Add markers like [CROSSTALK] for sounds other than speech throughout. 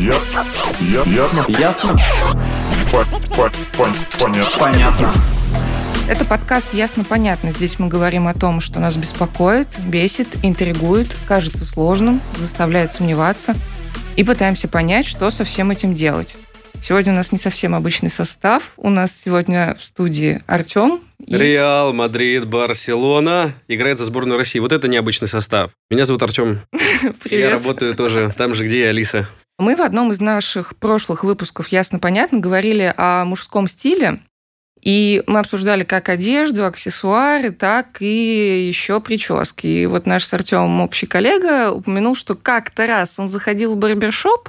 Ясно. Я- Ясно. Ясно? По- по- пон- Понятно. Понятно. Это подкаст «Ясно-понятно». Здесь мы говорим о том, что нас беспокоит, бесит, интригует, кажется сложным, заставляет сомневаться. И пытаемся понять, что со всем этим делать. Сегодня у нас не совсем обычный состав. У нас сегодня в студии Артем. и- Реал, Мадрид, Барселона. Играет за сборную России. Вот это необычный состав. Меня зовут Артем. [LAUGHS] Я Привет. работаю тоже там же, где и Алиса. Мы в одном из наших прошлых выпусков «Ясно-понятно» говорили о мужском стиле, и мы обсуждали как одежду, аксессуары, так и еще прически. И вот наш с Артемом общий коллега упомянул, что как-то раз он заходил в барбершоп,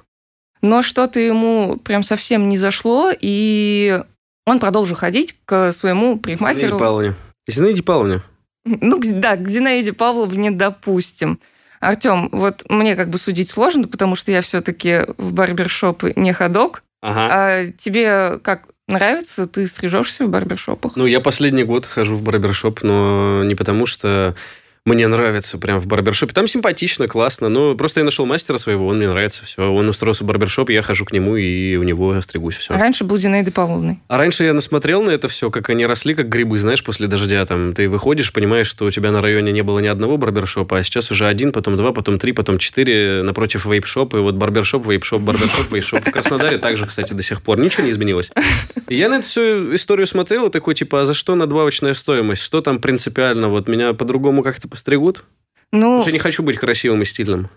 но что-то ему прям совсем не зашло, и он продолжил ходить к своему Зинаиде парикмахеру. Павловне. Зинаиде Павловне. Ну, да, к Зинаиде Павловне допустим. Артем, вот мне как бы судить сложно, потому что я все-таки в барбершопы не ходок. Ага. А тебе как нравится? Ты стрижешься в барбершопах? Ну, я последний год хожу в барбершоп, но не потому, что мне нравится прям в барбершопе. Там симпатично, классно, но просто я нашел мастера своего, он мне нравится, все. Он устроился в барбершоп, я хожу к нему и у него стригусь, все. Раньше был Зинаида Павловной. А раньше я насмотрел на это все, как они росли, как грибы, знаешь, после дождя. Там ты выходишь, понимаешь, что у тебя на районе не было ни одного барбершопа, а сейчас уже один, потом два, потом три, потом четыре напротив вейп-шопа. И вот барбершоп, вейп-шоп, барбершоп, вейп-шоп. В Краснодаре также, кстати, до сих пор. Ничего не изменилось. И я на эту всю историю смотрел и такой, типа, а за что надбавочная стоимость? Что там принципиально? Вот меня по-другому как-то постригут? Ну, Потому что я не хочу быть красивым и стильным.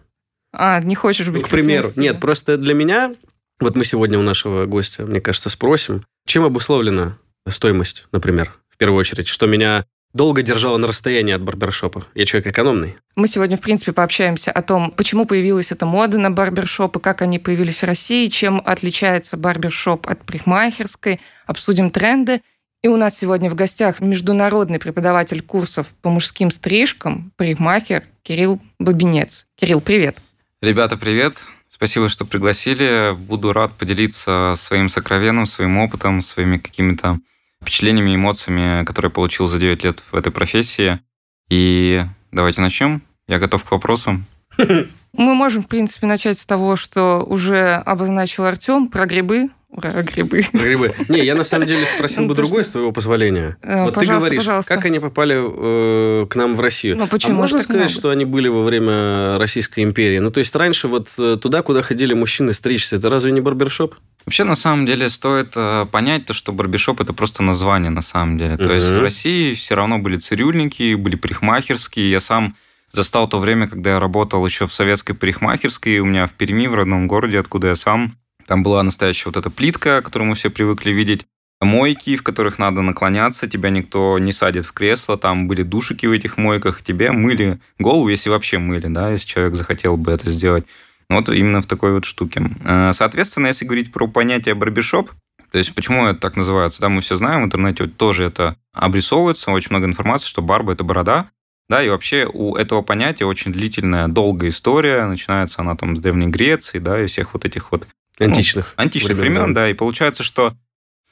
а, не хочешь быть Ну, к примеру. красивым? Нет, просто для меня, вот мы сегодня у нашего гостя, мне кажется, спросим, чем обусловлена стоимость, например, в первую очередь, что меня долго держало на расстоянии от барбершопа. Я человек экономный. Мы сегодня, в принципе, пообщаемся о том, почему появилась эта мода на барбершопы, как они появились в России, чем отличается барбершоп от парикмахерской, обсудим тренды. И у нас сегодня в гостях международный преподаватель курсов по мужским стрижкам, парикмахер Кирилл Бабинец. Кирилл, привет. Ребята, привет! Спасибо, что пригласили. Буду рад поделиться своим сокровенным, своим опытом, своими какими-то впечатлениями, эмоциями, которые я получил за 9 лет в этой профессии. И давайте начнем. Я готов к вопросам. Мы можем, в принципе, начать с того, что уже обозначил Артем про грибы. Ура, грибы. Грибы. Не, я на самом деле спросил Ну, бы другое, с твоего позволения. Э, Вот ты говоришь, как они попали э, к нам в Россию. Ну, почему А можно сказать, что они были во время Российской империи? Ну, то есть раньше вот э, туда, куда ходили мужчины стричься, это разве не барбершоп? Вообще, на самом деле, стоит понять то, что барбершоп – это просто название, на самом деле. То есть в России все равно были цирюльники, были парикмахерские. Я сам застал то время, когда я работал еще в советской парикмахерской. У меня в Перми, в родном городе, откуда я сам, там была настоящая вот эта плитка, которую мы все привыкли видеть. Мойки, в которых надо наклоняться, тебя никто не садит в кресло, там были душики в этих мойках, тебе мыли голову, если вообще мыли, да, если человек захотел бы это сделать. Вот именно в такой вот штуке. Э, Соответственно, если говорить про понятие барбершоп, то есть почему это так называется, да, мы все знаем, в интернете вот тоже это обрисовывается, очень много информации, что барба – это борода, да, и вообще у этого понятия очень длительная, долгая история, начинается она там с Древней Греции, да, и всех вот этих вот Античных. античных времен, времен, да. и получается, что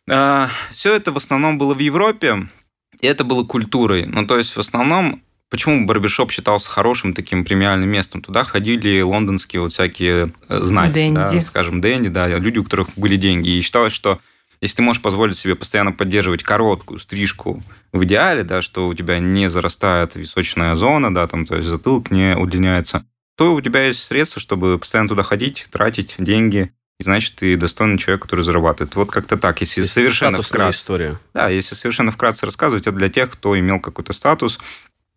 все это в основном было в Европе, и это было культурой. Ну, то есть, в основном, почему барбершоп считался хорошим таким премиальным местом? Туда ходили лондонские вот всякие э, знати, Дэнди. да, скажем, дэнди, да, люди, у которых были деньги. И считалось, что если ты можешь позволить себе постоянно поддерживать короткую стрижку в идеале, да, что у тебя не зарастает височная зона, да, там, то есть затылок не удлиняется, то у тебя есть средства, чтобы постоянно туда ходить, тратить деньги, и значит, ты достойный человек, который зарабатывает. Вот как-то так, если То совершенно вкратце. история. Да, если совершенно вкратце рассказывать, это для тех, кто имел какой-то статус.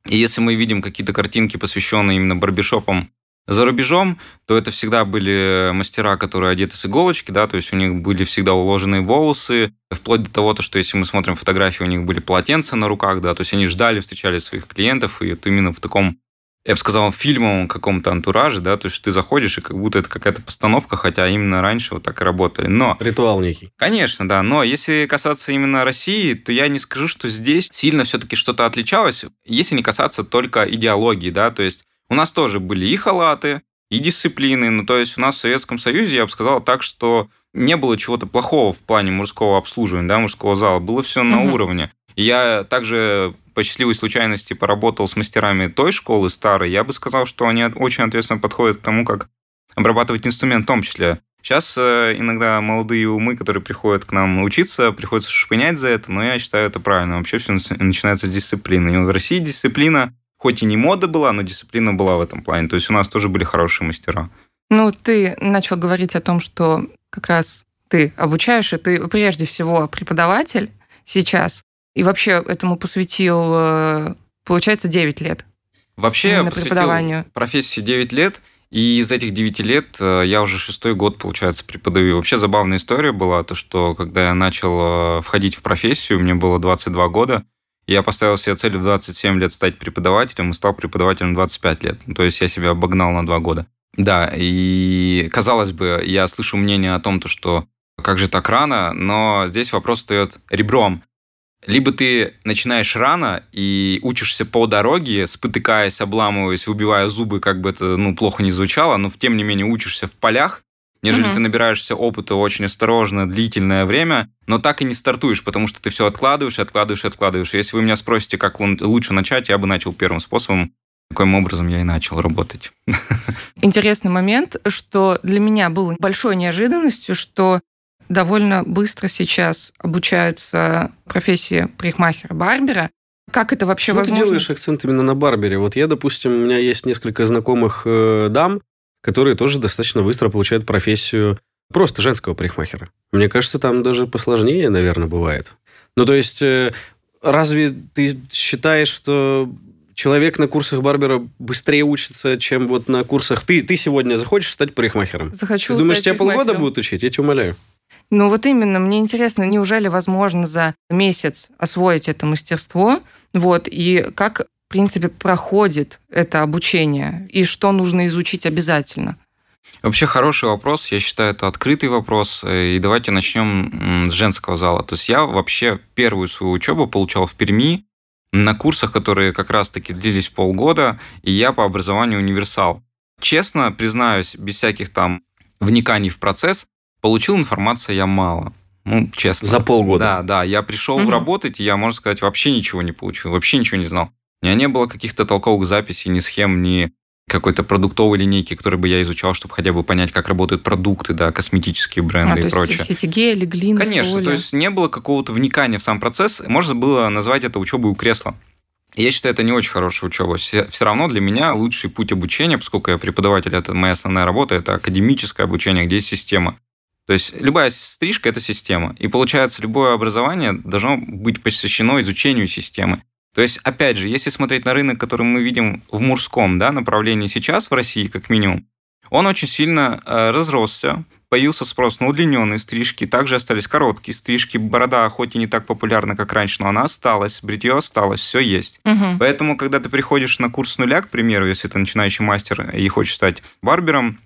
И если мы видим какие-то картинки, посвященные именно барбершопам за рубежом, то это всегда были мастера, которые одеты с иголочки, да, то есть у них были всегда уложенные волосы, вплоть до того, то, что если мы смотрим фотографии, у них были полотенца на руках, да, то есть они ждали, встречали своих клиентов, и вот именно в таком я бы сказал, фильмовом каком-то антураже, да, то есть ты заходишь, и как будто это какая-то постановка, хотя именно раньше вот так и работали. Но Ритуал некий. Конечно, да. Но если касаться именно России, то я не скажу, что здесь сильно все-таки что-то отличалось, если не касаться только идеологии, да, то есть у нас тоже были и халаты, и дисциплины, ну, то есть у нас в Советском Союзе, я бы сказал так, что не было чего-то плохого в плане мужского обслуживания, да, мужского зала, было все на уровне. И я также по счастливой случайности поработал с мастерами той школы старой, я бы сказал, что они очень ответственно подходят к тому, как обрабатывать инструмент в том числе. Сейчас э, иногда молодые умы, которые приходят к нам учиться, приходится шпынять за это, но я считаю это правильно. Вообще все начинается с дисциплины. И в России дисциплина, хоть и не мода была, но дисциплина была в этом плане. То есть у нас тоже были хорошие мастера. Ну, ты начал говорить о том, что как раз ты обучаешь, и ты прежде всего преподаватель сейчас, и вообще этому посвятил, э, получается, 9 лет. Вообще я преподаванию. профессии 9 лет, и из этих 9 лет э, я уже шестой год, получается, преподаю. Вообще забавная история была, то что когда я начал э, входить в профессию, мне было 22 года, я поставил себе цель в 27 лет стать преподавателем и стал преподавателем 25 лет. То есть я себя обогнал на 2 года. Да, и казалось бы, я слышу мнение о том, то, что как же так рано, но здесь вопрос встает ребром. Либо ты начинаешь рано и учишься по дороге, спотыкаясь, обламываясь, выбивая зубы, как бы это ну, плохо не звучало, но тем не менее учишься в полях, нежели mm-hmm. ты набираешься опыта очень осторожно, длительное время, но так и не стартуешь, потому что ты все откладываешь, откладываешь, откладываешь. Если вы меня спросите, как лучше начать, я бы начал первым способом. Таким образом я и начал работать. [LAUGHS] Интересный момент, что для меня было большой неожиданностью, что довольно быстро сейчас обучаются профессии парикмахера-барбера. Как это вообще Почему возможно? ты делаешь акцент именно на барбере? Вот я, допустим, у меня есть несколько знакомых э, дам, которые тоже достаточно быстро получают профессию просто женского парикмахера. Мне кажется, там даже посложнее, наверное, бывает. Ну, то есть, э, разве ты считаешь, что человек на курсах барбера быстрее учится, чем вот на курсах... Ты, ты сегодня захочешь стать парикмахером? Захочу Ты думаешь, тебя полгода будут учить? Я тебя умоляю. Ну вот именно, мне интересно, неужели возможно за месяц освоить это мастерство? Вот, и как, в принципе, проходит это обучение? И что нужно изучить обязательно? Вообще хороший вопрос. Я считаю, это открытый вопрос. И давайте начнем с женского зала. То есть я вообще первую свою учебу получал в Перми на курсах, которые как раз-таки длились полгода, и я по образованию универсал. Честно признаюсь, без всяких там вниканий в процесс, Получил информацию я мало. Ну, честно. За полгода? Да, да. Я пришел угу. работать, и я, можно сказать, вообще ничего не получил, вообще ничего не знал. У меня не было каких-то толковых записей, ни схем, ни какой-то продуктовой линейки, которую бы я изучал, чтобы хотя бы понять, как работают продукты, да, косметические бренды а, и прочее. все эти гели, глины, Конечно, соли. то есть не было какого-то вникания в сам процесс. Можно было назвать это учебой у кресла. Я считаю, это не очень хорошая учеба. Все, все равно для меня лучший путь обучения, поскольку я преподаватель, это моя основная работа, это академическое обучение, где есть система. То есть любая стрижка – это система. И получается, любое образование должно быть посвящено изучению системы. То есть, опять же, если смотреть на рынок, который мы видим в мужском да, направлении сейчас в России, как минимум, он очень сильно э, разросся, появился спрос на удлиненные стрижки, также остались короткие стрижки, борода хоть и не так популярна, как раньше, но она осталась, бритье осталось, все есть. Угу. Поэтому, когда ты приходишь на курс нуля, к примеру, если ты начинающий мастер и хочешь стать барбером,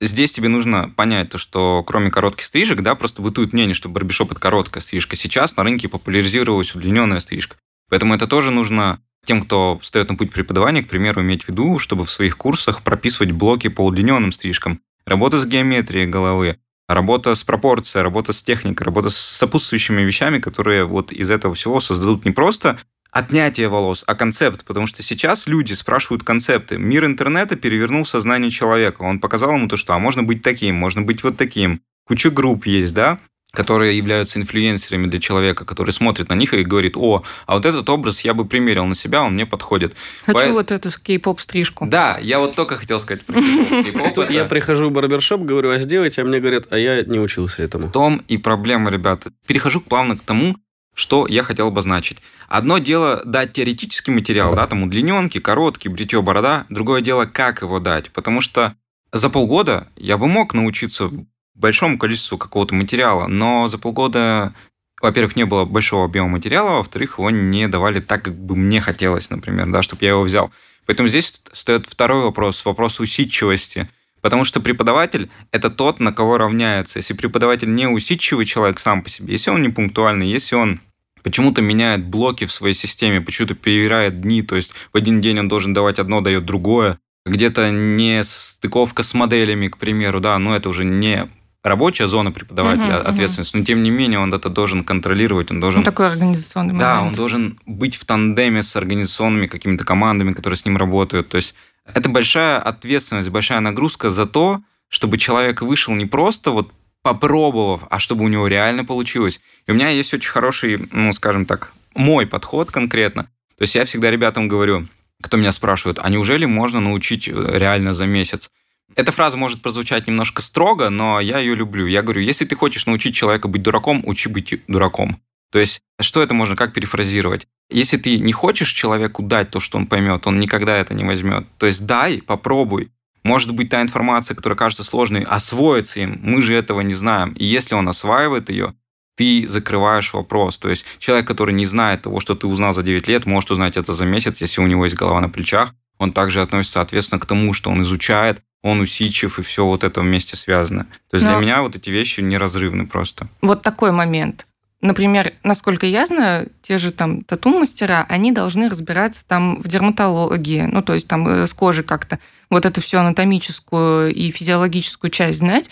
Здесь тебе нужно понять то, что кроме коротких стрижек, да, просто бытует мнение, что барбишоп это короткая стрижка. Сейчас на рынке популяризировалась удлиненная стрижка. Поэтому это тоже нужно тем, кто встает на путь преподавания, к примеру, иметь в виду, чтобы в своих курсах прописывать блоки по удлиненным стрижкам. Работа с геометрией головы, работа с пропорцией, работа с техникой, работа с сопутствующими вещами, которые вот из этого всего создадут не просто отнятие волос, а концепт. Потому что сейчас люди спрашивают концепты. Мир интернета перевернул сознание человека. Он показал ему то, что а можно быть таким, можно быть вот таким. Куча групп есть, да? которые являются инфлюенсерами для человека, который смотрит на них и говорит, о, а вот этот образ я бы примерил на себя, он мне подходит. Хочу По... вот эту кей-поп-стрижку. Да, я вот только хотел сказать про кей-поп. Тут я прихожу в барбершоп, говорю, а сделайте, а мне говорят, а я не учился этому. В том и проблема, ребята. Перехожу плавно к тому, что я хотел обозначить. Одно дело дать теоретический материал, да, там удлиненки, короткий, бритье, борода. Другое дело, как его дать. Потому что за полгода я бы мог научиться большому количеству какого-то материала, но за полгода, во-первых, не было большого объема материала, во-вторых, его не давали так, как бы мне хотелось, например, да, чтобы я его взял. Поэтому здесь встает второй вопрос, вопрос усидчивости – Потому что преподаватель – это тот, на кого равняется. Если преподаватель не усидчивый человек сам по себе, если он не пунктуальный, если он почему-то меняет блоки в своей системе, почему-то перевирает дни, то есть в один день он должен давать одно, дает другое, где-то не стыковка с моделями, к примеру, да, но это уже не рабочая зона преподавателя, uh-huh, ответственность, uh-huh. но тем не менее он это должен контролировать, он должен... Ну, такой организационный Да, момент. он должен быть в тандеме с организационными какими-то командами, которые с ним работают, то есть это большая ответственность, большая нагрузка за то, чтобы человек вышел не просто вот попробовав, а чтобы у него реально получилось. И у меня есть очень хороший, ну, скажем так, мой подход конкретно. То есть я всегда ребятам говорю, кто меня спрашивает, а неужели можно научить э, реально за месяц? Эта фраза может прозвучать немножко строго, но я ее люблю. Я говорю, если ты хочешь научить человека быть дураком, учи быть дураком. То есть, что это можно, как перефразировать? Если ты не хочешь человеку дать то, что он поймет, он никогда это не возьмет. То есть дай, попробуй. Может быть, та информация, которая кажется сложной, освоится им. Мы же этого не знаем. И если он осваивает ее, ты закрываешь вопрос. То есть человек, который не знает того, что ты узнал за 9 лет, может узнать это за месяц, если у него есть голова на плечах. Он также относится, соответственно, к тому, что он изучает, он усидчив, и все вот это вместе связано. То есть Но... для меня вот эти вещи неразрывны просто. Вот такой момент. Например, насколько я знаю, те же там тату-мастера, они должны разбираться там в дерматологии, ну, то есть там э, с кожей как-то вот эту всю анатомическую и физиологическую часть знать.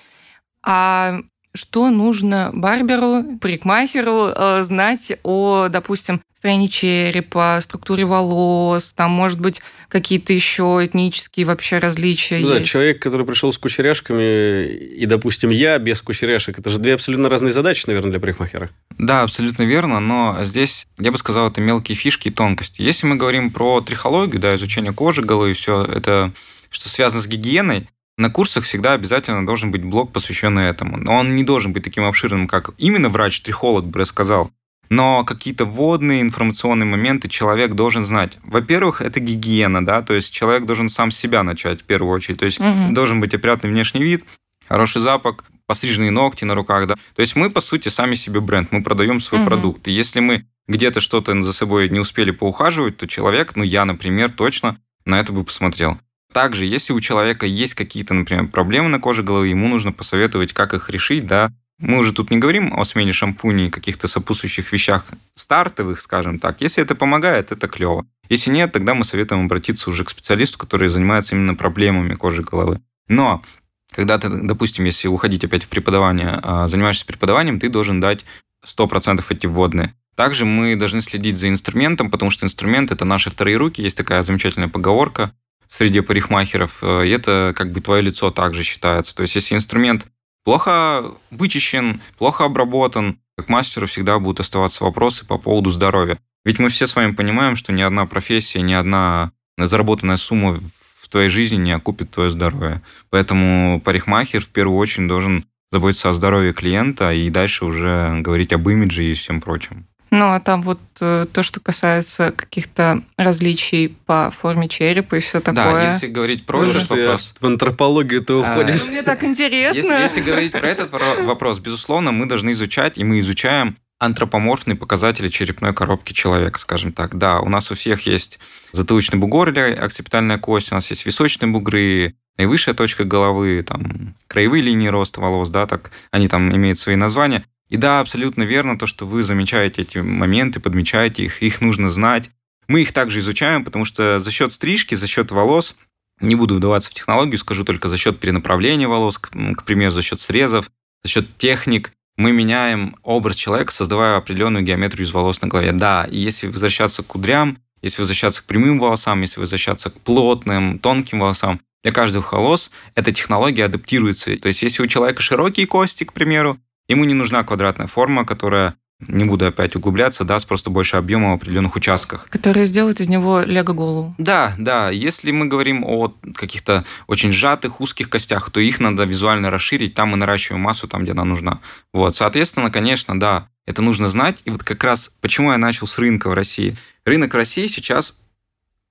А что нужно барберу, парикмахеру э, знать о, допустим, строении черепа, структуре волос, там, может быть, какие-то еще этнические вообще различия ну, есть. Да, человек, который пришел с кучеряшками, и, допустим, я без кучеряшек, это же две абсолютно разные задачи, наверное, для парикмахера. Да, абсолютно верно, но здесь, я бы сказал, это мелкие фишки и тонкости. Если мы говорим про трихологию, да, изучение кожи, головы, все это, что связано с гигиеной, на курсах всегда обязательно должен быть блок, посвященный этому. Но он не должен быть таким обширным, как именно врач-трихолог бы рассказал. Но какие-то вводные информационные моменты человек должен знать. Во-первых, это гигиена, да, то есть человек должен сам себя начать в первую очередь. То есть угу. должен быть опрятный внешний вид, хороший запах, постриженные ногти на руках, да. То есть мы, по сути, сами себе бренд, мы продаем свой угу. продукт. И если мы где-то что-то за собой не успели поухаживать, то человек, ну я, например, точно на это бы посмотрел. Также, если у человека есть какие-то, например, проблемы на коже головы, ему нужно посоветовать, как их решить, да. Мы уже тут не говорим о смене шампуней и каких-то сопутствующих вещах стартовых, скажем так. Если это помогает, это клево. Если нет, тогда мы советуем обратиться уже к специалисту, который занимается именно проблемами кожи головы. Но когда ты, допустим, если уходить опять в преподавание, а, занимаешься преподаванием, ты должен дать 100% эти вводные. Также мы должны следить за инструментом, потому что инструмент – это наши вторые руки. Есть такая замечательная поговорка среди парикмахеров, э, и это как бы твое лицо также считается. То есть если инструмент плохо вычищен, плохо обработан, к мастеру всегда будут оставаться вопросы по поводу здоровья. Ведь мы все с вами понимаем, что ни одна профессия, ни одна заработанная сумма в твоей жизни не окупит твое здоровье. Поэтому парикмахер в первую очередь должен заботиться о здоровье клиента и дальше уже говорить об имидже и всем прочем. Ну, а там вот э, то, что касается каких-то различий по форме черепа и все такое. Да, если говорить про этот вопрос... В антропологию ты а, уходишь. А, мне так интересно. Если, если говорить про этот вопрос, безусловно, мы должны изучать, и мы изучаем антропоморфные показатели черепной коробки человека, скажем так. Да, у нас у всех есть затылочный бугор или оксипитальная кость, у нас есть височные бугры, наивысшая точка головы, там, краевые линии роста волос, да, так, они там имеют свои названия. И да, абсолютно верно то, что вы замечаете эти моменты, подмечаете их, их нужно знать. Мы их также изучаем, потому что за счет стрижки, за счет волос, не буду вдаваться в технологию, скажу только за счет перенаправления волос, к, примеру, за счет срезов, за счет техник, мы меняем образ человека, создавая определенную геометрию из волос на голове. Да, и если возвращаться к кудрям, если возвращаться к прямым волосам, если возвращаться к плотным, тонким волосам, для каждого волос эта технология адаптируется. То есть, если у человека широкие кости, к примеру, Ему не нужна квадратная форма, которая не буду опять углубляться, даст просто больше объема в определенных участках. Которые сделают из него лего-голову. Да, да. Если мы говорим о каких-то очень сжатых, узких костях, то их надо визуально расширить, там мы наращиваем массу, там, где она нужна. Вот, соответственно, конечно, да, это нужно знать. И вот как раз почему я начал с рынка в России. Рынок в России сейчас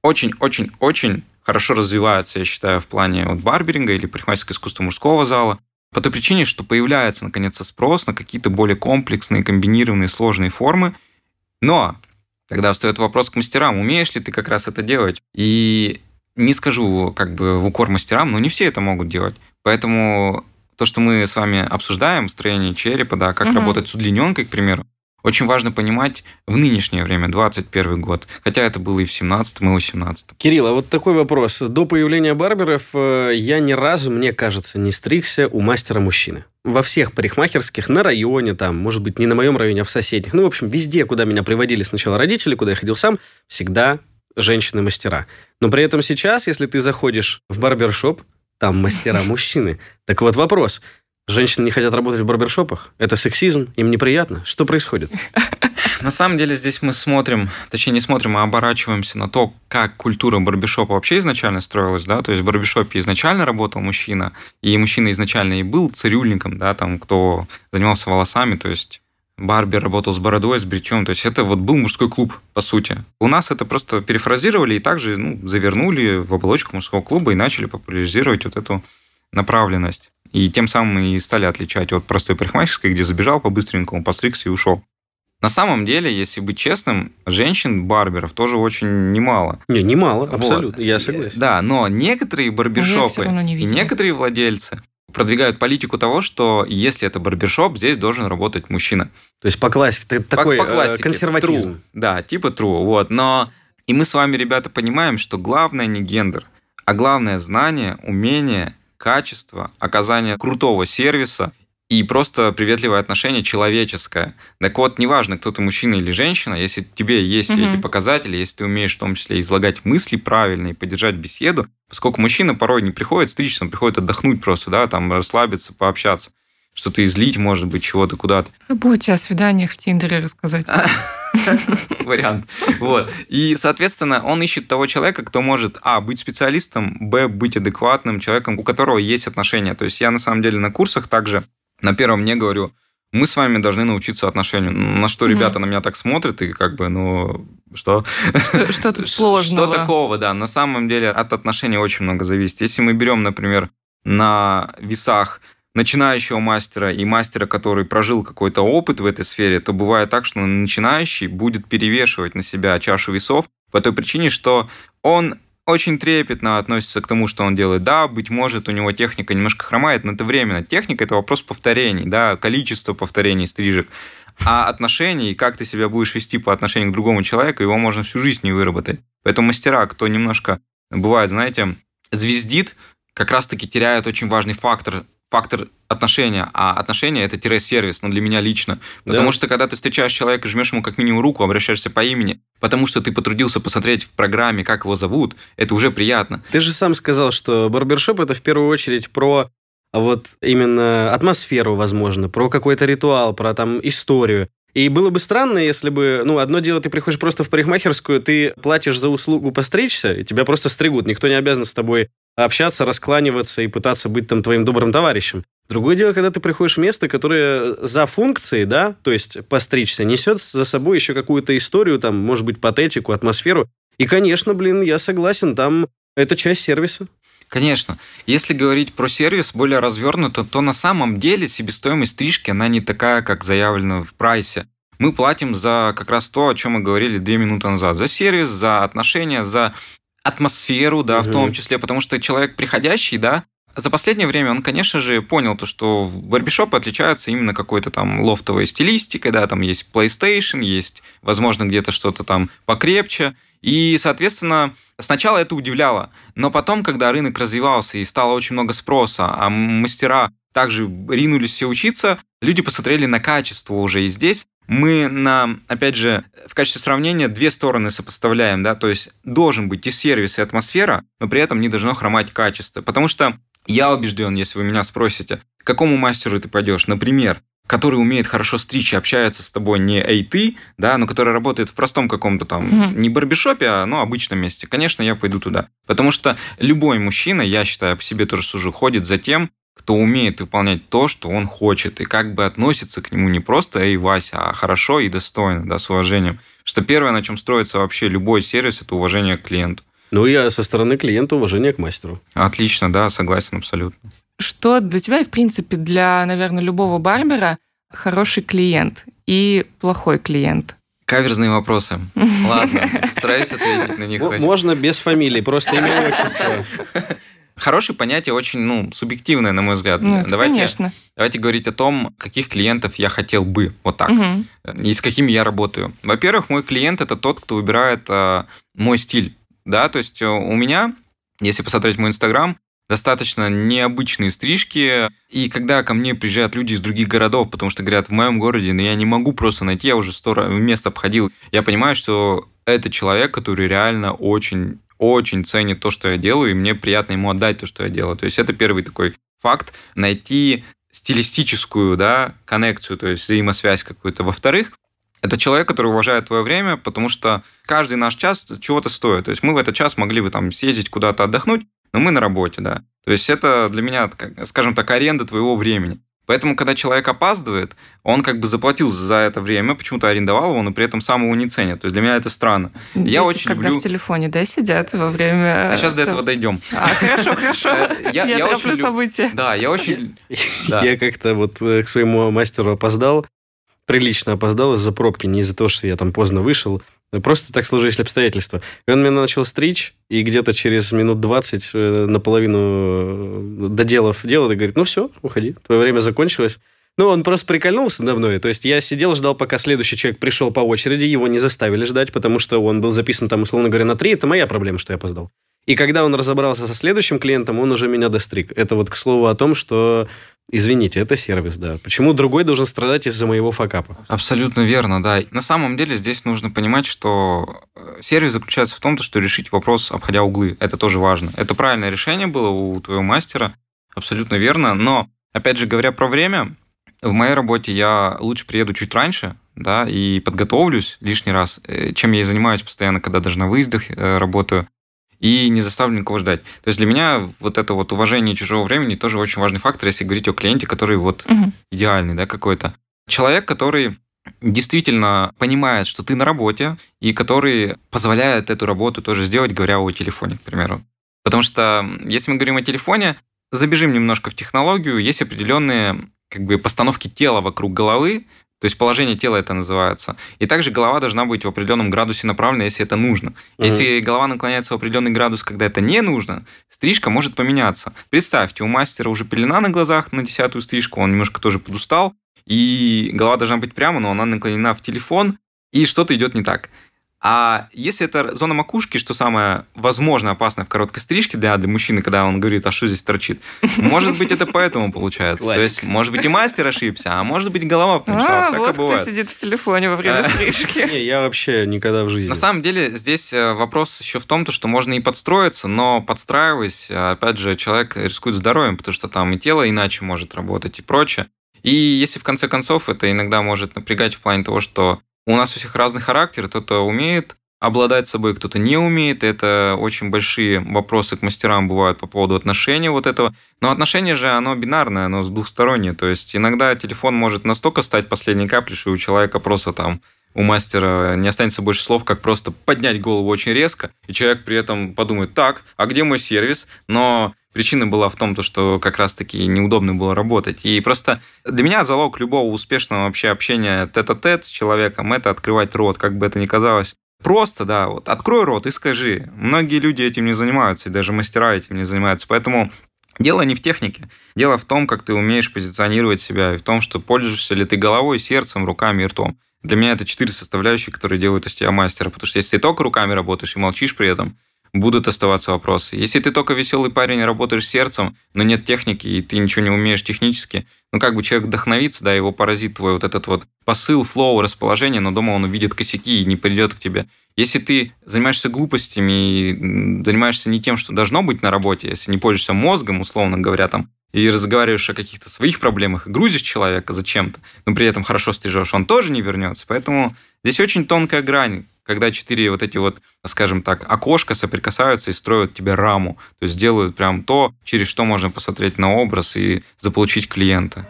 очень-очень-очень хорошо развивается, я считаю, в плане вот барберинга или парикмахерского искусства мужского зала. По той причине, что появляется наконец спрос на какие-то более комплексные, комбинированные, сложные формы. Но тогда встает вопрос к мастерам, умеешь ли ты как раз это делать? И не скажу как бы в укор мастерам, но не все это могут делать. Поэтому то, что мы с вами обсуждаем, строение черепа, да, как угу. работать с удлиненкой, к примеру, очень важно понимать в нынешнее время, 21 год, хотя это было и в 17-м, и в 18-м. Кирилл, а вот такой вопрос. До появления барберов э, я ни разу, мне кажется, не стригся у мастера мужчины. Во всех парикмахерских, на районе там, может быть, не на моем районе, а в соседних. Ну, в общем, везде, куда меня приводили сначала родители, куда я ходил сам, всегда женщины-мастера. Но при этом сейчас, если ты заходишь в барбершоп, там мастера [LAUGHS] мужчины. Так вот вопрос. Женщины не хотят работать в барбершопах? Это сексизм? Им неприятно? Что происходит? [LAUGHS] На самом деле здесь мы смотрим, точнее не смотрим, а оборачиваемся на то, как культура барбершопа вообще изначально строилась, да, то есть в барбершопе изначально работал мужчина, и мужчина изначально и был цирюльником, да, там, кто занимался волосами, то есть барбер работал с бородой, с бритьем, то есть это вот был мужской клуб, по сути. У нас это просто перефразировали и также ну, завернули в оболочку мужского клуба и начали популяризировать вот эту направленность. И тем самым и стали отличать от простой парикмахерской, где забежал по-быстренькому, постригся и ушел. На самом деле, если быть честным, женщин-барберов тоже очень немало. Не, немало, абсолютно, вот. я согласен. Да, но некоторые барбершопы и некоторые владельцы продвигают политику того, что если это барбершоп, здесь должен работать мужчина. То есть по классике, по, такой по классике, консерватизм. True. Да, типа true. Вот. Но и мы с вами, ребята, понимаем, что главное не гендер, а главное знание, умение, качество, оказание крутого сервиса и просто приветливое отношение человеческое. Так вот, неважно, кто ты мужчина или женщина, если тебе есть угу. эти показатели, если ты умеешь в том числе излагать мысли правильно и поддержать беседу, поскольку мужчина порой не приходит стричься, он приходит отдохнуть просто, да, там расслабиться, пообщаться что-то излить, может быть, чего-то куда-то. Будете о свиданиях в Тиндере рассказать. [LAUGHS] [LAUGHS] Вариант. Вот. И, соответственно, он ищет того человека, кто может, а, быть специалистом, б, быть адекватным человеком, у которого есть отношения. То есть я, на самом деле, на курсах также на первом не говорю, мы с вами должны научиться отношению. На что угу. ребята на меня так смотрят, и как бы, ну, что? Что, что тут [LAUGHS] сложного? Что такого, да. На самом деле от отношений очень много зависит. Если мы берем, например, на весах начинающего мастера и мастера, который прожил какой-то опыт в этой сфере, то бывает так, что начинающий будет перевешивать на себя чашу весов по той причине, что он очень трепетно относится к тому, что он делает. Да, быть может, у него техника немножко хромает, но это временно. Техника – это вопрос повторений, да, количество повторений стрижек. А отношения и как ты себя будешь вести по отношению к другому человеку, его можно всю жизнь не выработать. Поэтому мастера, кто немножко, бывает, знаете, звездит, как раз-таки теряют очень важный фактор фактор отношения, а отношения это тире-сервис, ну, для меня лично. Потому да. что когда ты встречаешь человека, жмешь ему как минимум руку, обращаешься по имени, потому что ты потрудился посмотреть в программе, как его зовут, это уже приятно. Ты же сам сказал, что барбершоп это в первую очередь про вот именно атмосферу, возможно, про какой-то ритуал, про там историю. И было бы странно, если бы, ну, одно дело, ты приходишь просто в парикмахерскую, ты платишь за услугу постричься, и тебя просто стригут. Никто не обязан с тобой общаться, раскланиваться и пытаться быть там твоим добрым товарищем. Другое дело, когда ты приходишь в место, которое за функцией, да, то есть постричься, несет за собой еще какую-то историю, там, может быть, патетику, атмосферу. И, конечно, блин, я согласен, там это часть сервиса. Конечно. Если говорить про сервис более развернуто, то на самом деле себестоимость стрижки, она не такая, как заявлено в прайсе. Мы платим за как раз то, о чем мы говорили две минуты назад. За сервис, за отношения, за атмосферу, да, угу. в том числе, потому что человек приходящий, да, за последнее время он, конечно же, понял то, что барбишопы отличаются именно какой-то там лофтовой стилистикой, да, там есть PlayStation, есть, возможно, где-то что-то там покрепче, и, соответственно, сначала это удивляло, но потом, когда рынок развивался и стало очень много спроса, а мастера также ринулись все учиться, люди посмотрели на качество уже и здесь мы на, опять же, в качестве сравнения две стороны сопоставляем, да, то есть должен быть и сервис, и атмосфера, но при этом не должно хромать качество, потому что я убежден, если вы меня спросите, к какому мастеру ты пойдешь, например, который умеет хорошо стричь и общается с тобой не эй ты, да, но который работает в простом каком-то там, mm-hmm. не барбишопе, а ну, обычном месте, конечно, я пойду туда. Потому что любой мужчина, я считаю, по себе тоже сужу, ходит за тем, кто умеет выполнять то, что он хочет, и как бы относится к нему не просто «Эй, Вася», а хорошо и достойно, да, с уважением. Что первое, на чем строится вообще любой сервис, это уважение к клиенту. Ну, я со стороны клиента уважение к мастеру. Отлично, да, согласен абсолютно. Что для тебя и, в принципе, для, наверное, любого барбера хороший клиент и плохой клиент? Каверзные вопросы. Ладно, [LAUGHS] стараюсь ответить на них. Можно без фамилии, просто имя отчество. [LAUGHS] Хорошее понятие очень, ну, субъективное, на мой взгляд. Ну, давайте, конечно. давайте говорить о том, каких клиентов я хотел бы, вот так, угу. и с какими я работаю. Во-первых, мой клиент это тот, кто выбирает э, мой стиль, да, то есть э, у меня, если посмотреть мой инстаграм, достаточно необычные стрижки. И когда ко мне приезжают люди из других городов, потому что говорят, в моем городе ну, я не могу просто найти, я уже сто мест обходил, я понимаю, что это человек, который реально очень очень ценит то, что я делаю, и мне приятно ему отдать то, что я делаю. То есть это первый такой факт, найти стилистическую, да, коннекцию, то есть взаимосвязь какую-то. Во-вторых, это человек, который уважает твое время, потому что каждый наш час чего-то стоит. То есть мы в этот час могли бы там съездить куда-то отдохнуть, но мы на работе, да. То есть это для меня, скажем так, аренда твоего времени. Поэтому, когда человек опаздывает, он как бы заплатил за это время, почему-то арендовал его, но при этом сам его не ценит. То есть для меня это странно. Если я очень когда люблю... в телефоне, да, сидят во время... А сейчас до там- этого дойдем. А, хорошо, [LAUGHS] хорошо. Я- Я я очень тороплю люб- события. Да, я очень... Да. Я как-то вот э, к своему мастеру опоздал, прилично опоздал из-за пробки, не из-за того, что я там поздно вышел. Просто так сложились обстоятельства. И он меня начал стричь, и где-то через минут 20, э, наполовину э, доделав дело, и говорит, ну все, уходи, твое время закончилось. Ну, он просто прикольнулся мной. То есть я сидел, ждал, пока следующий человек пришел по очереди, его не заставили ждать, потому что он был записан там, условно говоря, на три. Это моя проблема, что я опоздал. И когда он разобрался со следующим клиентом, он уже меня достриг. Это вот к слову о том, что, извините, это сервис, да. Почему другой должен страдать из-за моего факапа? Абсолютно верно, да. На самом деле здесь нужно понимать, что э, сервис заключается в том, что решить вопрос, обходя углы. Это тоже важно. Это правильное решение было у твоего мастера, абсолютно верно. Но, опять же, говоря про время, в моей работе я лучше приеду чуть раньше, да, и подготовлюсь лишний раз, э, чем я и занимаюсь постоянно, когда даже на выездах э, работаю, и не заставлю никого ждать. То есть для меня вот это вот уважение чужого времени тоже очень важный фактор, если говорить о клиенте, который вот Мгм. идеальный, да, какой-то. Человек, который действительно понимает, что ты на работе, и который позволяет эту работу тоже сделать, говоря о телефоне, к примеру. Потому что если мы говорим о телефоне, забежим немножко в технологию, есть определенные как бы постановки тела вокруг головы, то есть положение тела это называется. И также голова должна быть в определенном градусе направлена, если это нужно. Мгм. Если голова наклоняется в определенный градус, когда это не нужно, стрижка может поменяться. Представьте, у мастера уже пелена на глазах на десятую стрижку, он немножко тоже подустал, и голова должна быть прямо, но она наклонена в телефон, и что-то идет не так. А если это зона макушки, что самое, возможно, опасное в короткой стрижке для, для мужчины, когда он говорит, а что здесь торчит, [LAUGHS] может быть, это поэтому получается. То есть, может быть, и мастер ошибся, а может быть, голова помешала. А, Всякое вот кто бывает. сидит в телефоне во время стрижки. [LAUGHS] Не, я вообще никогда в жизни. На самом деле, здесь э, вопрос еще в том, то, что можно и подстроиться, но подстраиваясь, э, опять же, человек рискует здоровьем, потому что там и тело иначе может работать и прочее. И если в конце концов это иногда может напрягать в плане того, что у нас у всех разный характер, кто-то умеет обладать собой, кто-то не умеет. Это очень большие вопросы к мастерам бывают по поводу отношения вот этого. Но отношение же, оно бинарное, оно двухстороннее. То есть иногда телефон может настолько стать последней каплей, что у человека просто там у мастера не останется больше слов, как просто поднять голову очень резко, и человек при этом подумает, так, а где мой сервис? Но причина была в том, то, что как раз-таки неудобно было работать. И просто для меня залог любого успешного вообще общения тет-а-тет с человеком – это открывать рот, как бы это ни казалось. Просто, да, вот открой рот и скажи. Многие люди этим не занимаются, и даже мастера этим не занимаются. Поэтому Дело не в технике. Дело в том, как ты умеешь позиционировать себя, и в том, что пользуешься ли ты головой, сердцем, руками и ртом. Для меня это четыре составляющие, которые делают из тебя мастера. Потому что если ты только руками работаешь и молчишь при этом, будут оставаться вопросы. Если ты только веселый парень работаешь сердцем, но нет техники, и ты ничего не умеешь технически, ну как бы человек вдохновится, да, его поразит твой вот этот вот посыл, флоу, расположение, но дома он увидит косяки и не придет к тебе. Если ты занимаешься глупостями и занимаешься не тем, что должно быть на работе, если не пользуешься мозгом, условно говоря, там, и разговариваешь о каких-то своих проблемах, и грузишь человека зачем-то, но при этом хорошо стрижешь, он тоже не вернется. Поэтому здесь очень тонкая грань, когда четыре вот эти вот, скажем так, окошка соприкасаются и строят тебе раму, то есть делают прям то, через что можно посмотреть на образ и заполучить клиента.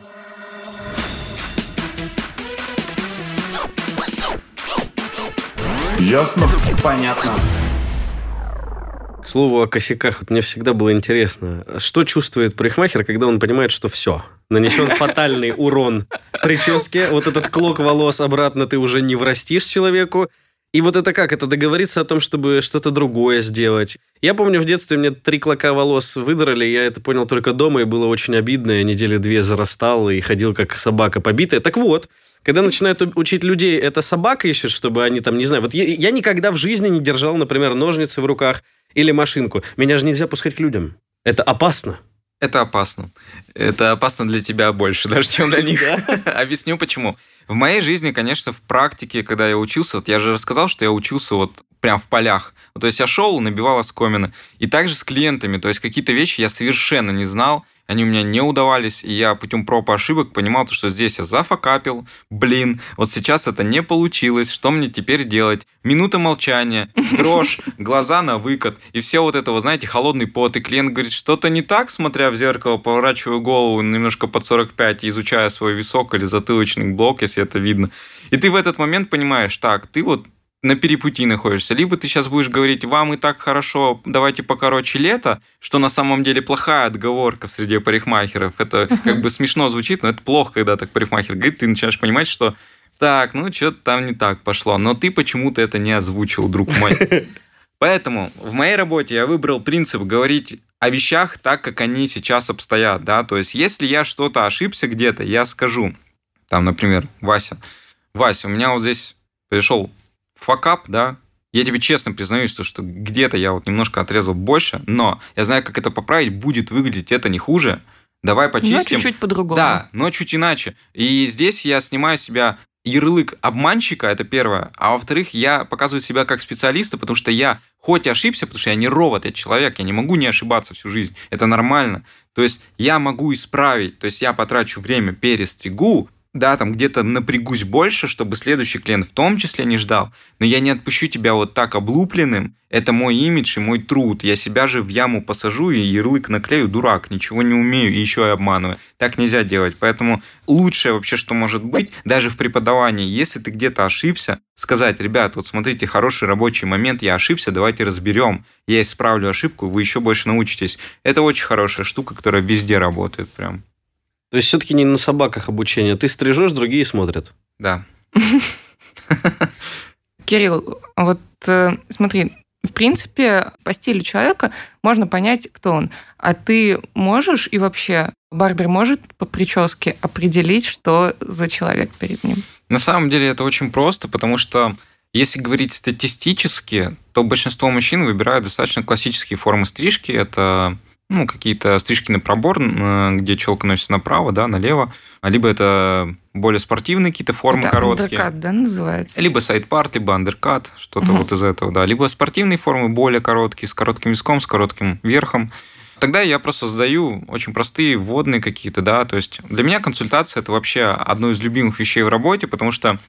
Ясно? Понятно. Слову о косяках, вот мне всегда было интересно, что чувствует парикмахер, когда он понимает, что все, нанесен фатальный урон прическе, вот этот клок волос обратно ты уже не врастишь человеку, и вот это как? Это договориться о том, чтобы что-то другое сделать. Я помню, в детстве мне три клока волос выдрали, я это понял только дома, и было очень обидно. Я недели две зарастал и ходил как собака побитая. Так вот, когда начинают учить людей, это собака ищет, чтобы они там, не знаю, вот я, я никогда в жизни не держал, например, ножницы в руках или машинку. Меня же нельзя пускать к людям. Это опасно. Это опасно. Это опасно для тебя больше, даже чем для них. [LAUGHS] Объясню почему. В моей жизни, конечно, в практике, когда я учился, вот я же рассказал, что я учился вот прям в полях. То есть я шел, набивал оскомины. И также с клиентами, то есть какие-то вещи я совершенно не знал, они у меня не удавались, и я путем проб и ошибок понимал, что здесь я зафакапил, блин, вот сейчас это не получилось, что мне теперь делать? Минута молчания, [LAUGHS] дрожь, глаза на выкат, и все вот это, вы знаете, холодный пот, и клиент говорит, что-то не так, смотря в зеркало, поворачиваю голову немножко под 45, изучая свой висок или затылочный блок, если это видно. И ты в этот момент понимаешь, так, ты вот на перепути находишься. Либо ты сейчас будешь говорить, вам и так хорошо, давайте покороче лето, что на самом деле плохая отговорка в среде парикмахеров. Это как бы смешно звучит, но это плохо, когда так парикмахер говорит, ты начинаешь понимать, что так, ну что-то там не так пошло. Но ты почему-то это не озвучил, друг мой. Поэтому в моей работе я выбрал принцип говорить о вещах так, как они сейчас обстоят, да, то есть если я что-то ошибся где-то, я скажу, там, например, Вася, Вася, у меня вот здесь пришел факап, да, я тебе честно признаюсь, что, что где-то я вот немножко отрезал больше, но я знаю, как это поправить, будет выглядеть это не хуже. Давай почистим. Но чуть-чуть по-другому. Да, но чуть иначе. И здесь я снимаю себя ярлык обманщика, это первое, а во-вторых, я показываю себя как специалиста, потому что я хоть ошибся, потому что я не робот, я человек, я не могу не ошибаться всю жизнь, это нормально. То есть я могу исправить, то есть я потрачу время, перестригу, да, там где-то напрягусь больше, чтобы следующий клиент в том числе не ждал, но я не отпущу тебя вот так облупленным, это мой имидж и мой труд, я себя же в яму посажу и ярлык наклею, дурак, ничего не умею и еще и обманываю. Так нельзя делать, поэтому лучшее вообще, что может быть, даже в преподавании, если ты где-то ошибся, сказать, ребят, вот смотрите, хороший рабочий момент, я ошибся, давайте разберем, я исправлю ошибку, вы еще больше научитесь. Это очень хорошая штука, которая везде работает прям. То есть все-таки не на собаках обучение. Ты стрижешь, другие смотрят. Да. [LAUGHS] Кирилл, вот э, смотри, в принципе, по стилю человека можно понять, кто он. А ты можешь и вообще барбер может по прическе определить, что за человек перед ним? На самом деле это очень просто, потому что если говорить статистически, то большинство мужчин выбирают достаточно классические формы стрижки. Это ну, какие-то стрижки на пробор, где челка носится направо, да, налево, либо это более спортивные какие-то формы это короткие. Андеркат, да, называется? Либо сайдпарт, либо андеркат, что-то угу. вот из этого, да. Либо спортивные формы более короткие, с коротким виском, с коротким верхом. Тогда я просто задаю очень простые вводные какие-то, да, то есть для меня консультация это вообще одно из любимых вещей в работе, потому что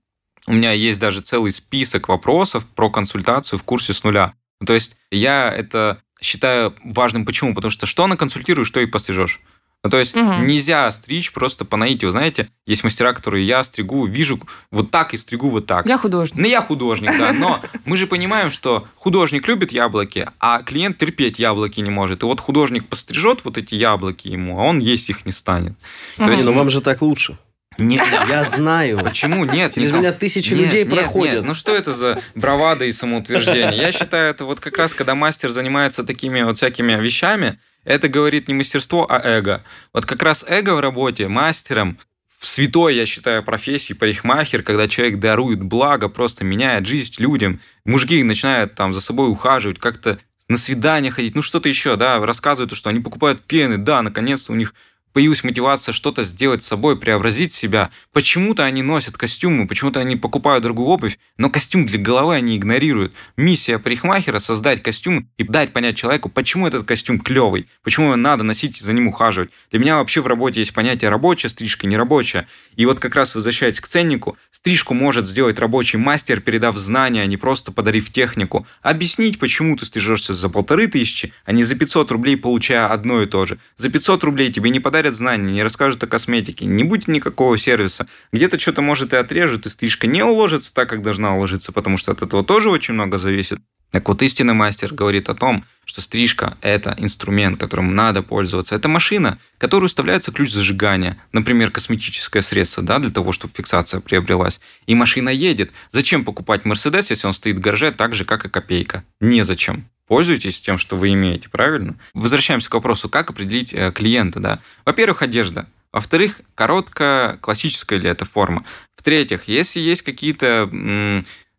у меня есть даже целый список вопросов про консультацию в курсе с нуля. То есть я это считаю важным. Почему? Потому что что на консультируешь, что и пострижешь. Ну, то есть угу. нельзя стричь просто по наитию. Знаете, есть мастера, которые я стригу, вижу вот так и стригу вот так. Я художник. Ну, я художник, да. Но [LAUGHS] мы же понимаем, что художник любит яблоки, а клиент терпеть яблоки не может. И вот художник пострижет вот эти яблоки ему, а он есть их не станет. То есть, но вам же так лучше. Нет, [LAUGHS] я знаю. Почему? Нет. Через меня тысячи нет, людей нет, проходят. Нет. Ну что это за бравада и самоутверждение? Я считаю, это вот как раз, когда мастер занимается такими вот всякими вещами, это говорит не мастерство, а эго. Вот как раз эго в работе мастером в святой, я считаю, профессии парикмахер, когда человек дарует благо, просто меняет жизнь людям. Мужики начинают там за собой ухаживать, как-то на свидания ходить, ну что-то еще, да, рассказывают, что они покупают фены, да, наконец-то у них появилась мотивация что-то сделать с собой, преобразить себя. Почему-то они носят костюмы, почему-то они покупают другую обувь, но костюм для головы они игнорируют. Миссия парикмахера – создать костюм и дать понять человеку, почему этот костюм клевый, почему его надо носить и за ним ухаживать. Для меня вообще в работе есть понятие рабочая стрижка, нерабочая. И вот как раз возвращаясь к ценнику, стрижку может сделать рабочий мастер, передав знания, а не просто подарив технику. Объяснить, почему ты стрижешься за полторы тысячи, а не за 500 рублей, получая одно и то же. За 500 рублей тебе не подарят подарят знания, не расскажут о косметике, не будет никакого сервиса. Где-то что-то, может, и отрежут, и стрижка не уложится так, как должна уложиться, потому что от этого тоже очень много зависит. Так вот, истинный мастер говорит о том, что стрижка – это инструмент, которым надо пользоваться. Это машина, которую вставляется ключ зажигания, например, косметическое средство, да, для того, чтобы фиксация приобрелась. И машина едет. Зачем покупать Мерседес, если он стоит в гараже так же, как и копейка? Незачем пользуйтесь тем, что вы имеете, правильно? Возвращаемся к вопросу, как определить э, клиента, да. Во-первых, одежда. Во-вторых, короткая, классическая ли это форма. В-третьих, если есть какие-то,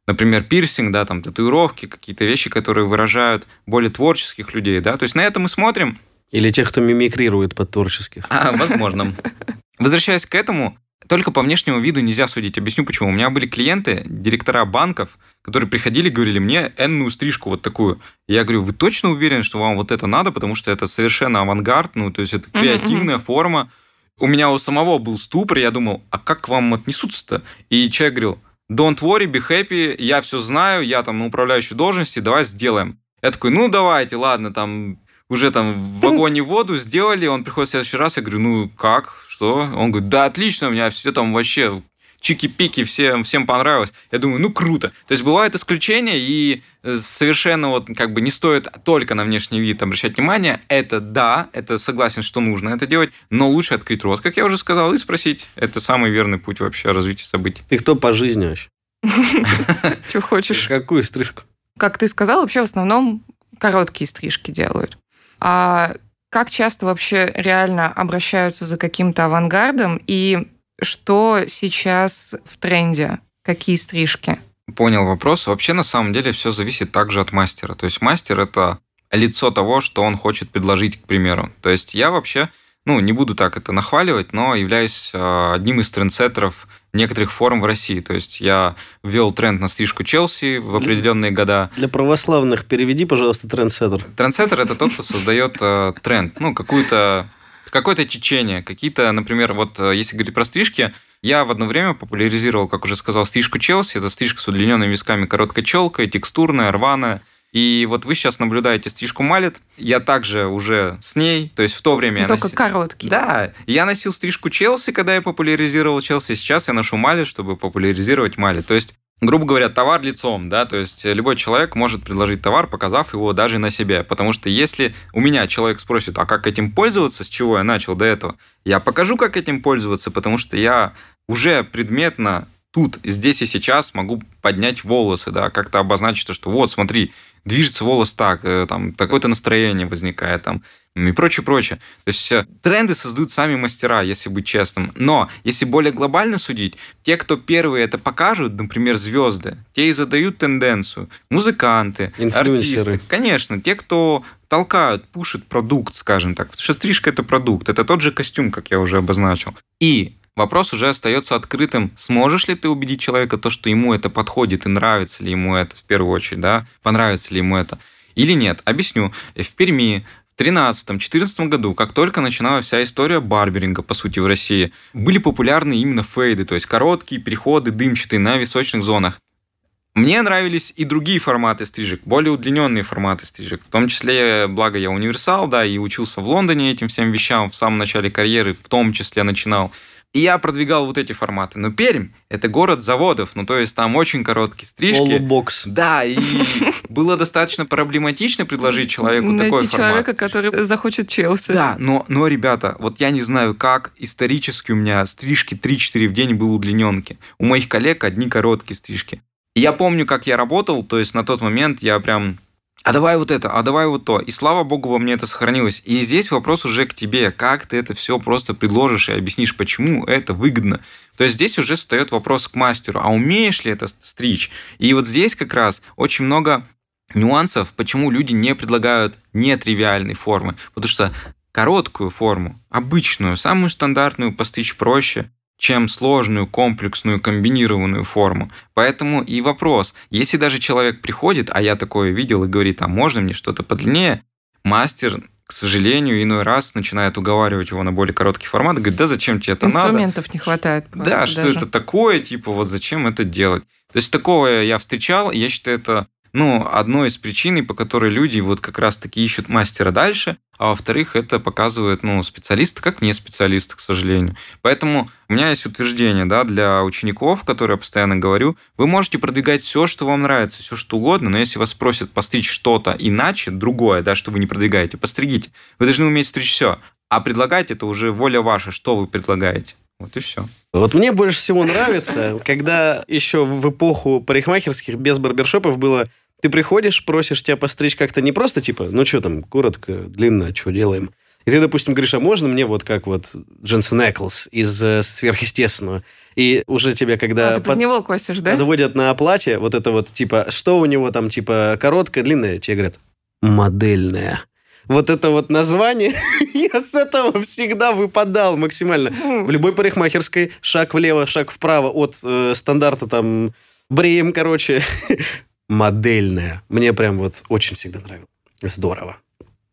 например, пирсинг, да, там, татуировки, какие-то вещи, которые выражают более творческих людей, да, то есть на это мы смотрим. Или тех, кто мимикрирует под творческих. А, возможно. [LAUGHS] Возвращаясь к этому, только по внешнему виду нельзя судить. Объясню почему. У меня были клиенты, директора банков, которые приходили и говорили мне энную стрижку вот такую. И я говорю, вы точно уверены, что вам вот это надо, потому что это совершенно авангард, ну, то есть это креативная mm-hmm. форма. У меня у самого был ступор, я думал, а как к вам отнесутся-то? И человек говорил, don't worry, be happy, я все знаю, я там на управляющей должности, давай сделаем. Я такой, ну давайте, ладно, там уже там в [LAUGHS] вагоне воду сделали, он приходит в следующий раз, я говорю, ну как, что? Он говорит, да отлично, у меня все там вообще чики-пики, всем, всем понравилось. Я думаю, ну круто. То есть бывают исключения, и э, совершенно вот как бы не стоит только на внешний вид обращать внимание. Это да, это согласен, что нужно это делать, но лучше открыть рот, как я уже сказал, и спросить. Это самый верный путь вообще развития событий. Ты кто по жизни вообще? Что хочешь? Какую стрижку? Как ты сказал, вообще в основном короткие стрижки делают. А как часто вообще реально обращаются за каким-то авангардом и что сейчас в тренде? Какие стрижки? Понял вопрос. Вообще, на самом деле, все зависит также от мастера. То есть мастер – это лицо того, что он хочет предложить, к примеру. То есть я вообще, ну, не буду так это нахваливать, но являюсь а, одним из трендсеттеров некоторых форм в России. То есть я ввел тренд на стрижку Челси в определенные года. Для православных переведи, пожалуйста, трендсеттер. Трендсеттер – это тот, кто создает э, тренд, ну, какую-то какое-то течение, какие-то, например, вот э, если говорить про стрижки, я в одно время популяризировал, как уже сказал, стрижку Челси. Это стрижка с удлиненными висками, короткой челкой, текстурная, рваная. И вот вы сейчас наблюдаете стрижку малет. Я также уже с ней, то есть в то время... Но только носил... короткий. Да, я носил стрижку Челси, когда я популяризировал Челси. Сейчас я ношу малет, чтобы популяризировать малет. То есть грубо говоря, товар лицом, да, то есть любой человек может предложить товар, показав его даже на себе, потому что если у меня человек спросит, а как этим пользоваться, с чего я начал до этого, я покажу, как этим пользоваться, потому что я уже предметно тут, здесь и сейчас могу поднять волосы, да, как-то обозначить то, что вот, смотри, движется волос так, э, там, такое-то настроение возникает, там, и прочее, прочее. То есть э, тренды создают сами мастера, если быть честным. Но если более глобально судить, те, кто первые это покажут, например, звезды, те и задают тенденцию. Музыканты, артисты. Конечно, те, кто толкают, пушат продукт, скажем так. Потому что стрижка – это продукт, это тот же костюм, как я уже обозначил. И Вопрос уже остается открытым. Сможешь ли ты убедить человека то, что ему это подходит и нравится ли ему это в первую очередь, да? Понравится ли ему это? Или нет? Объясню. В Перми в 2013-2014 году, как только начиналась вся история барберинга, по сути, в России, были популярны именно фейды, то есть короткие переходы дымчатые на височных зонах. Мне нравились и другие форматы стрижек, более удлиненные форматы стрижек. В том числе, благо я универсал, да, и учился в Лондоне этим всем вещам в самом начале карьеры, в том числе начинал. И я продвигал вот эти форматы. Но Пермь – это город заводов, ну то есть там очень короткие стрижки. Полубокс. Да, и [LAUGHS] было достаточно проблематично предложить человеку Найти такой формат. человека, который захочет Челси. Да, но, но, ребята, вот я не знаю как, исторически у меня стрижки 3-4 в день был удлиненки. У моих коллег одни короткие стрижки. И я помню, как я работал, то есть на тот момент я прям а давай вот это, а давай вот то. И слава богу, во мне это сохранилось. И здесь вопрос уже к тебе, как ты это все просто предложишь и объяснишь, почему это выгодно. То есть здесь уже встает вопрос к мастеру, а умеешь ли это стричь? И вот здесь как раз очень много нюансов, почему люди не предлагают нетривиальной формы. Потому что короткую форму, обычную, самую стандартную постричь проще, чем сложную, комплексную, комбинированную форму. Поэтому и вопрос, если даже человек приходит, а я такое видел и говорит, а можно мне что-то подлиннее, мастер к сожалению, иной раз начинает уговаривать его на более короткий формат, говорит, да зачем тебе это Инструментов надо? Инструментов не хватает. Да, даже. что это такое, типа, вот зачем это делать? То есть такого я встречал, и я считаю, это ну, одной из причин, по которой люди вот как раз-таки ищут мастера дальше, а во-вторых, это показывает, ну, специалиста как не специалиста, к сожалению. Поэтому у меня есть утверждение, да, для учеников, которые я постоянно говорю, вы можете продвигать все, что вам нравится, все, что угодно, но если вас просят постричь что-то иначе, другое, да, что вы не продвигаете, постригите. Вы должны уметь стричь все. А предлагать это уже воля ваша, что вы предлагаете. Вот и все. Вот мне больше всего нравится, когда еще в эпоху парикмахерских без барбершопов было ты приходишь, просишь тебя постричь как-то не просто типа, ну что там, коротко, длинно, что делаем. И ты, допустим, говоришь, а можно мне вот как вот Дженсен Эклс из э, «Сверхъестественного»? И уже тебе, когда... А, ты под, под него косишь, да? Подводят на оплате, вот это вот, типа, что у него там, типа, короткое, длинное? Тебе говорят, модельное. вот это вот название, [LAUGHS] я с этого всегда выпадал максимально. В любой парикмахерской шаг влево, шаг вправо от э, стандарта там бреем, короче, [LAUGHS] модельная. Мне прям вот очень всегда нравилось. Здорово.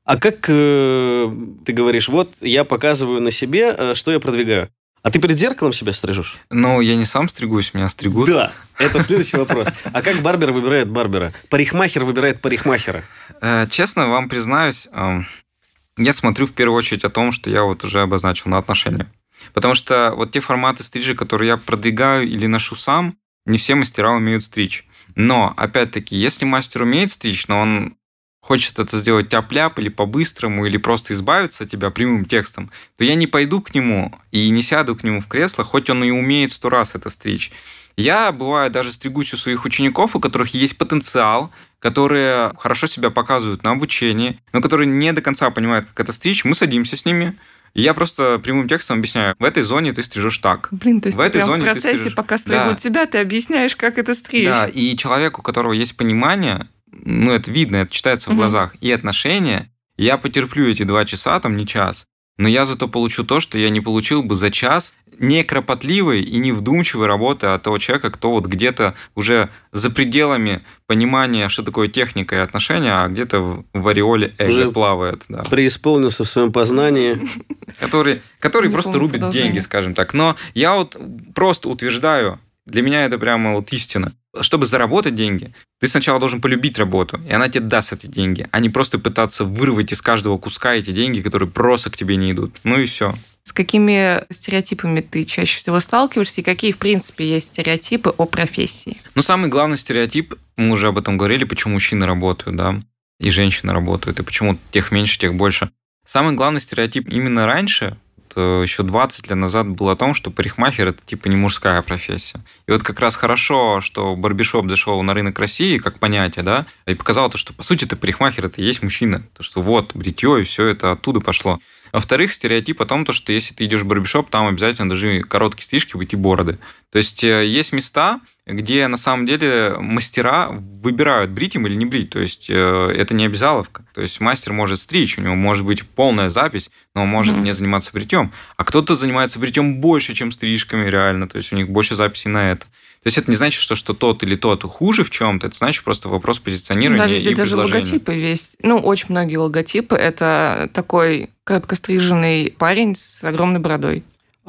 А как э, ты говоришь, вот я показываю на себе, э, что я продвигаю. А ты перед зеркалом себя стрижешь? Ну, я не сам стригусь, меня стригут. Да, это следующий вопрос. А как барбер выбирает барбера? Парикмахер выбирает парикмахера? Э, Честно вам признаюсь, эм, я смотрю в первую очередь о том, что я вот уже обозначил на отношения. Потому что вот те форматы стрижи, которые я продвигаю или ношу сам, не все мастера умеют стричь. Но, опять-таки, если мастер умеет стричь, но он хочет это сделать тяп-ляп или по-быстрому, или просто избавиться от тебя прямым текстом, то я не пойду к нему и не сяду к нему в кресло, хоть он и умеет сто раз это стричь. Я, бываю, даже стригусь у своих учеников, у которых есть потенциал, которые хорошо себя показывают на обучении, но которые не до конца понимают, как это стричь. Мы садимся с ними, и я просто прямым текстом объясняю, в этой зоне ты стрижешь так. Блин, то есть В ты этой прям в зоне ты процессе, стрижешь. пока стригут Да. тебя, ты объясняешь, как это стричь. Да, и человек, у которого есть понимание, ну, это видно, это читается в Мгм. глазах, и отношения, я потерплю эти два часа, там, не час, но я зато получу то, что я не получил бы за час не кропотливой и не вдумчивой работы от того человека, кто вот где-то уже за пределами понимания, что такое техника и отношения, а где-то в, в ореоле эго Уже плавает, да. Преисполнился в своем познании. [LAUGHS] который, который просто рубит деньги, скажем так. Но я вот просто утверждаю, для меня это прямо вот истина. Чтобы заработать деньги, ты сначала должен полюбить работу, и она тебе даст эти деньги, а не просто пытаться вырвать из каждого куска эти деньги, которые просто к тебе не идут. Ну и все. С какими стереотипами ты чаще всего сталкиваешься и какие, в принципе, есть стереотипы о профессии? Но самый главный стереотип, мы уже об этом говорили, почему мужчины работают, да, и женщины работают, и почему тех меньше, тех больше. Самый главный стереотип именно раньше, еще 20 лет назад, был о том, что парикмахер это типа не мужская профессия. И вот как раз хорошо, что барбишоп зашел на рынок России как понятие, да, и показал то, что по сути это парикмахер это и есть мужчина. То, что вот бритье и все это оттуда пошло. Во-вторых, стереотип о том, то, что если ты идешь в барбершоп, там обязательно должны короткие стрижки быть и бороды. То есть э, есть места, где на самом деле мастера выбирают брить им или не брить. То есть э, это не обязаловка. То есть мастер может стричь, у него может быть полная запись, но он может Мгм. не заниматься бритьем. А кто-то занимается бритьем больше, чем стрижками реально. То есть у них больше записей на это. То есть это не значит, что, что тот или тот хуже в чем-то. Это значит просто вопрос позиционирования да, везде и даже предложения. логотипы есть. Ну, очень многие логотипы. Это такой короткостриженный парень с огромной бородой.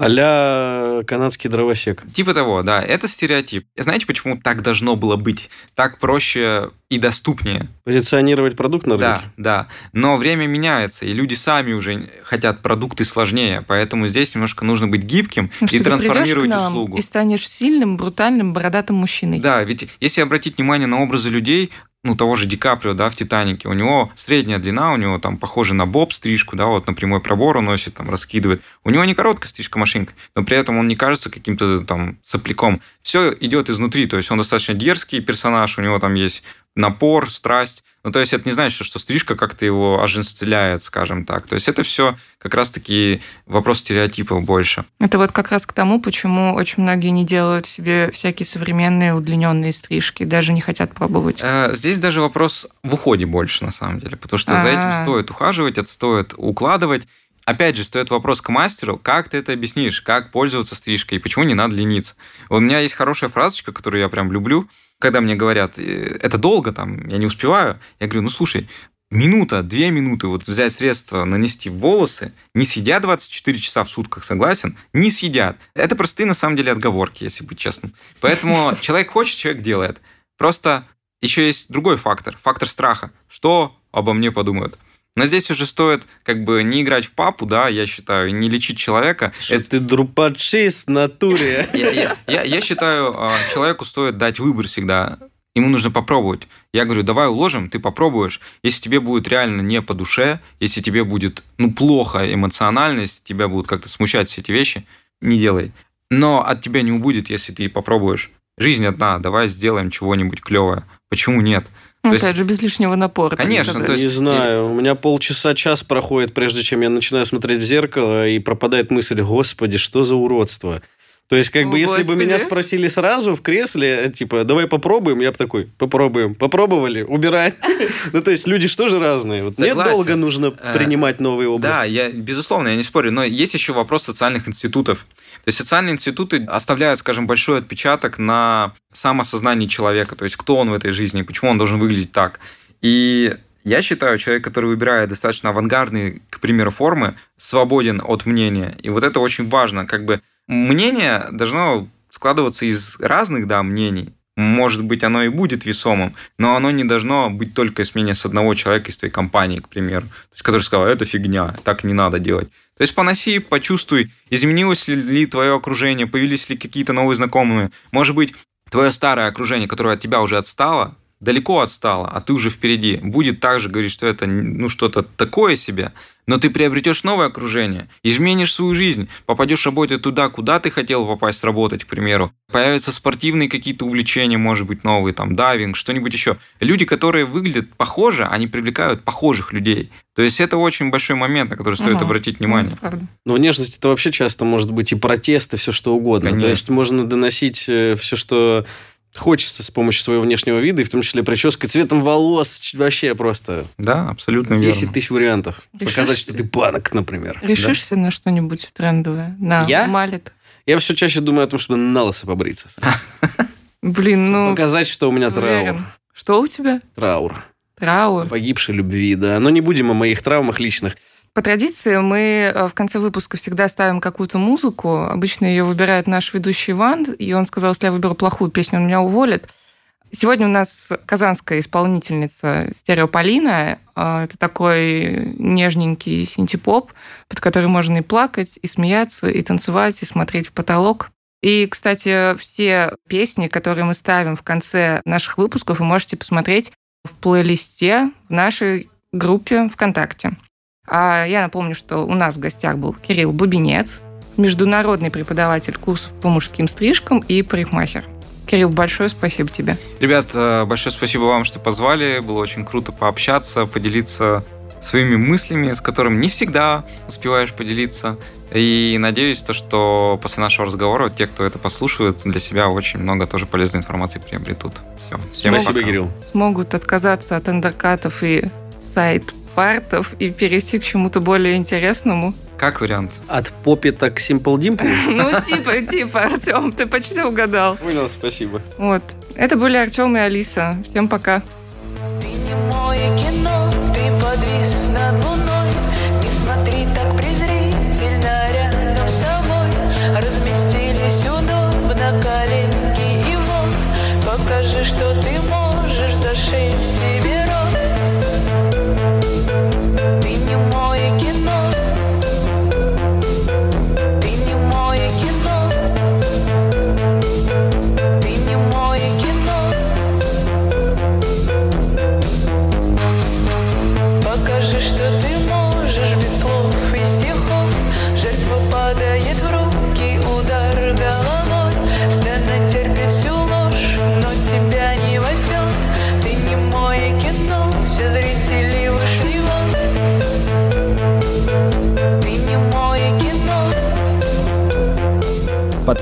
А канадский дровосек. Типа того, да, это стереотип. Знаете, почему так должно было быть? Так проще и доступнее. Позиционировать продукт на Да, рынке? да. Но время меняется, и люди сами уже хотят продукты сложнее, поэтому здесь немножко нужно быть гибким Ну, что и ты придешь трансформировать к нам услугу. и станешь сильным, брутальным, бородатым мужчиной. Да, ведь если обратить внимание на образы людей, ну, того же Ди Каприо, да, в «Титанике», у него средняя длина, у него там похоже на боб стрижку, да, вот на прямой пробор он носит, там, раскидывает. У него не короткая стрижка машинка, но при этом он не кажется каким-то там сопляком. Все идет изнутри, то есть он достаточно дерзкий персонаж, у него там есть напор, страсть. Ну, то есть это не значит, что стрижка как-то его оженствляет, скажем так. То есть это все как раз-таки вопрос стереотипов больше. Это вот как раз к тому, почему очень многие не делают себе всякие современные удлиненные стрижки, даже не хотят пробовать. Э, Здесь даже вопрос в уходе больше, на самом деле, потому что за этим А. стоит ухаживать, это стоит укладывать. Опять же, стоит вопрос к мастеру, как ты это объяснишь, как пользоваться стрижкой, и почему не надо лениться. У меня есть хорошая фразочка, которую я прям люблю, когда мне говорят, «Э, это долго, там, я не успеваю. Я говорю, ну слушай, минута, две минуты вот взять средство, нанести в волосы, не сидят 24 часа в сутках, согласен? Не сидят. Это простые, на самом деле, отговорки, если быть честным. Поэтому [LAUGHS] человек хочет, человек делает. Просто еще есть другой фактор, фактор страха. Что обо мне подумают? Но здесь уже стоит как бы не играть в папу, да, я считаю, не лечить человека. Что Это- ты друпачист в натуре. [LAUGHS] я, я- я- я считаю, а, человеку стоит дать выбор всегда. Ему нужно попробовать. Я говорю, давай уложим, ты попробуешь. Если тебе будет реально не по душе, если тебе будет ну плохо эмоционально, если тебя будут как-то смущать все эти вещи, не делай. Но от тебя не убудет, если ты попробуешь. Жизнь одна, давай сделаем чего-нибудь клевое. Почему нет? Ну, то опять есть- же, без лишнего напора. Конечно, то есть- Не знаю, у меня полчаса, час проходит, прежде чем я начинаю смотреть в зеркало, и пропадает мысль, господи, что за уродство. То есть, как О, бы, если бы Господи. меня спросили сразу в кресле, типа, давай попробуем, я бы такой, попробуем. Попробовали, убирай. [LAUGHS] Ну, то есть, люди же тоже разные. Мне долго нужно Э, принимать новый образ. Да, я, безусловно, я не спорю, но есть еще вопрос социальных институтов. То есть социальные институты оставляют, скажем, большой отпечаток на самосознании человека, то есть кто он в этой жизни, почему он должен выглядеть так. И я считаю, человек, который выбирает достаточно авангардные, к примеру, формы, свободен от мнения. И вот это очень важно. Как бы мнение должно складываться из разных, да, мнений. Может быть, оно и будет весомым, но оно не должно быть только из мнения с одного человека из твоей компании, к примеру, то есть, который сказал, это фигня, так не надо делать. То есть поноси, почувствуй, изменилось ли, ли твое окружение, появились ли какие-то новые знакомые. Может быть, твое старое окружение, которое от тебя уже отстало, далеко отстало, а ты уже впереди, будет также говорить, что это ну, что-то такое себе, но ты приобретешь новое окружение, изменишь свою жизнь, попадешь работать туда, куда ты хотел попасть работать, к примеру. Появятся спортивные какие-то увлечения, может быть, новые, там, дайвинг, что-нибудь еще. Люди, которые выглядят похоже, они привлекают похожих людей. То есть это очень большой момент, на который стоит Ага. обратить внимание. Ну, правда. Но внешность это вообще часто может быть и протест, и все что угодно. Конечно. То есть можно доносить все, что хочется с помощью своего внешнего вида, и в том числе прической, цветом волос, вообще просто Да, абсолютно 10 верно. тысяч вариантов. Решишь Показать, что ты? панок, например. Решишься на что-нибудь трендовое? На Я? малет? Я все чаще думаю о том, чтобы на лысо побриться. [LAUGHS] Блин, ну, Показать, что у меня траур. Что у тебя? Траур. Траур. Погибшей любви, да. Но не будем о моих травмах личных. По традиции мы э, в конце выпуска всегда ставим какую-то музыку. Обычно ее выбирает наш ведущий Иван, и он сказал, если я выберу плохую песню, он меня уволит. Сегодня у нас казанская исполнительница Стереополина. Э, Это такой нежненький синтепоп, под который можно и плакать, и смеяться, и танцевать, и смотреть в потолок. И, кстати, все песни, которые мы ставим в конце наших выпусков, вы можете посмотреть в плейлисте в нашей группе ВКонтакте. А я напомню, что у нас в гостях был Кирилл Бубенец, международный преподаватель курсов по мужским стрижкам и парикмахер. Кирилл, большое спасибо тебе. Ребят, э, большое спасибо вам, что позвали. Было очень круто пообщаться, поделиться своими мыслями, с которыми не всегда успеваешь поделиться. И надеюсь, то, что после нашего разговора те, кто это послушают, для себя очень много тоже полезной информации приобретут. Все. Всем Спасибо, пока. Кирилл. Смогут отказаться от андеркатов и сайт-партов и перейти к чему-то более интересному. Как вариант? От попита к Simple Dimple. [LAUGHS] Ну, типа, типа, Артем, ты почти угадал. Понял, спасибо. Вот. Это были Артем и Алиса. Всем пока. Ты не мое кино, ты подвис над луной